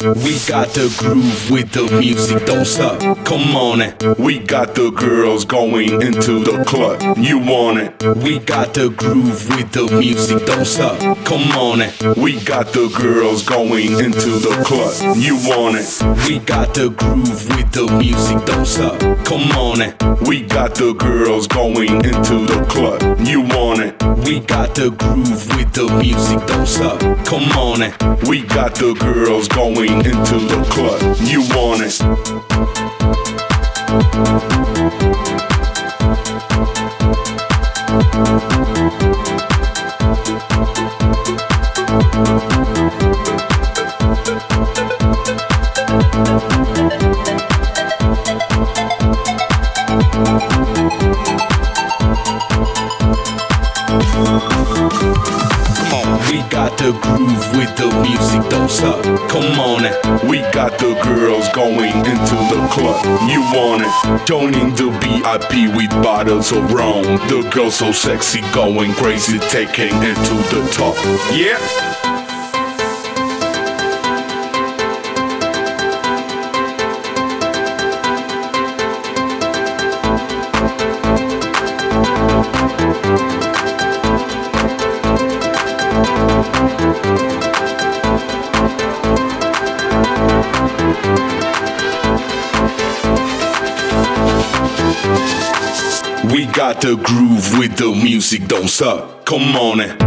We got the groove with the music, don't stop. Come on it. We got the girls going into the club. You want it? We got the groove with the music, don't stop. Come on it. We got the girls going into the club. You want it? We got the groove with the music, don't stop. Come on it. We got the girls going into the club. You want it? We got the groove with the music, don't stop. Come on it. We got the girls going into the club. You want it? We got the groove with the music, don't stop. Come on it. We got the girls going into the club. You want it? Joining the VIP with bottles of rum. The girls so sexy, going crazy, taking it to the top. Yeah. We got the groove with the music, don't suck. Come on. It.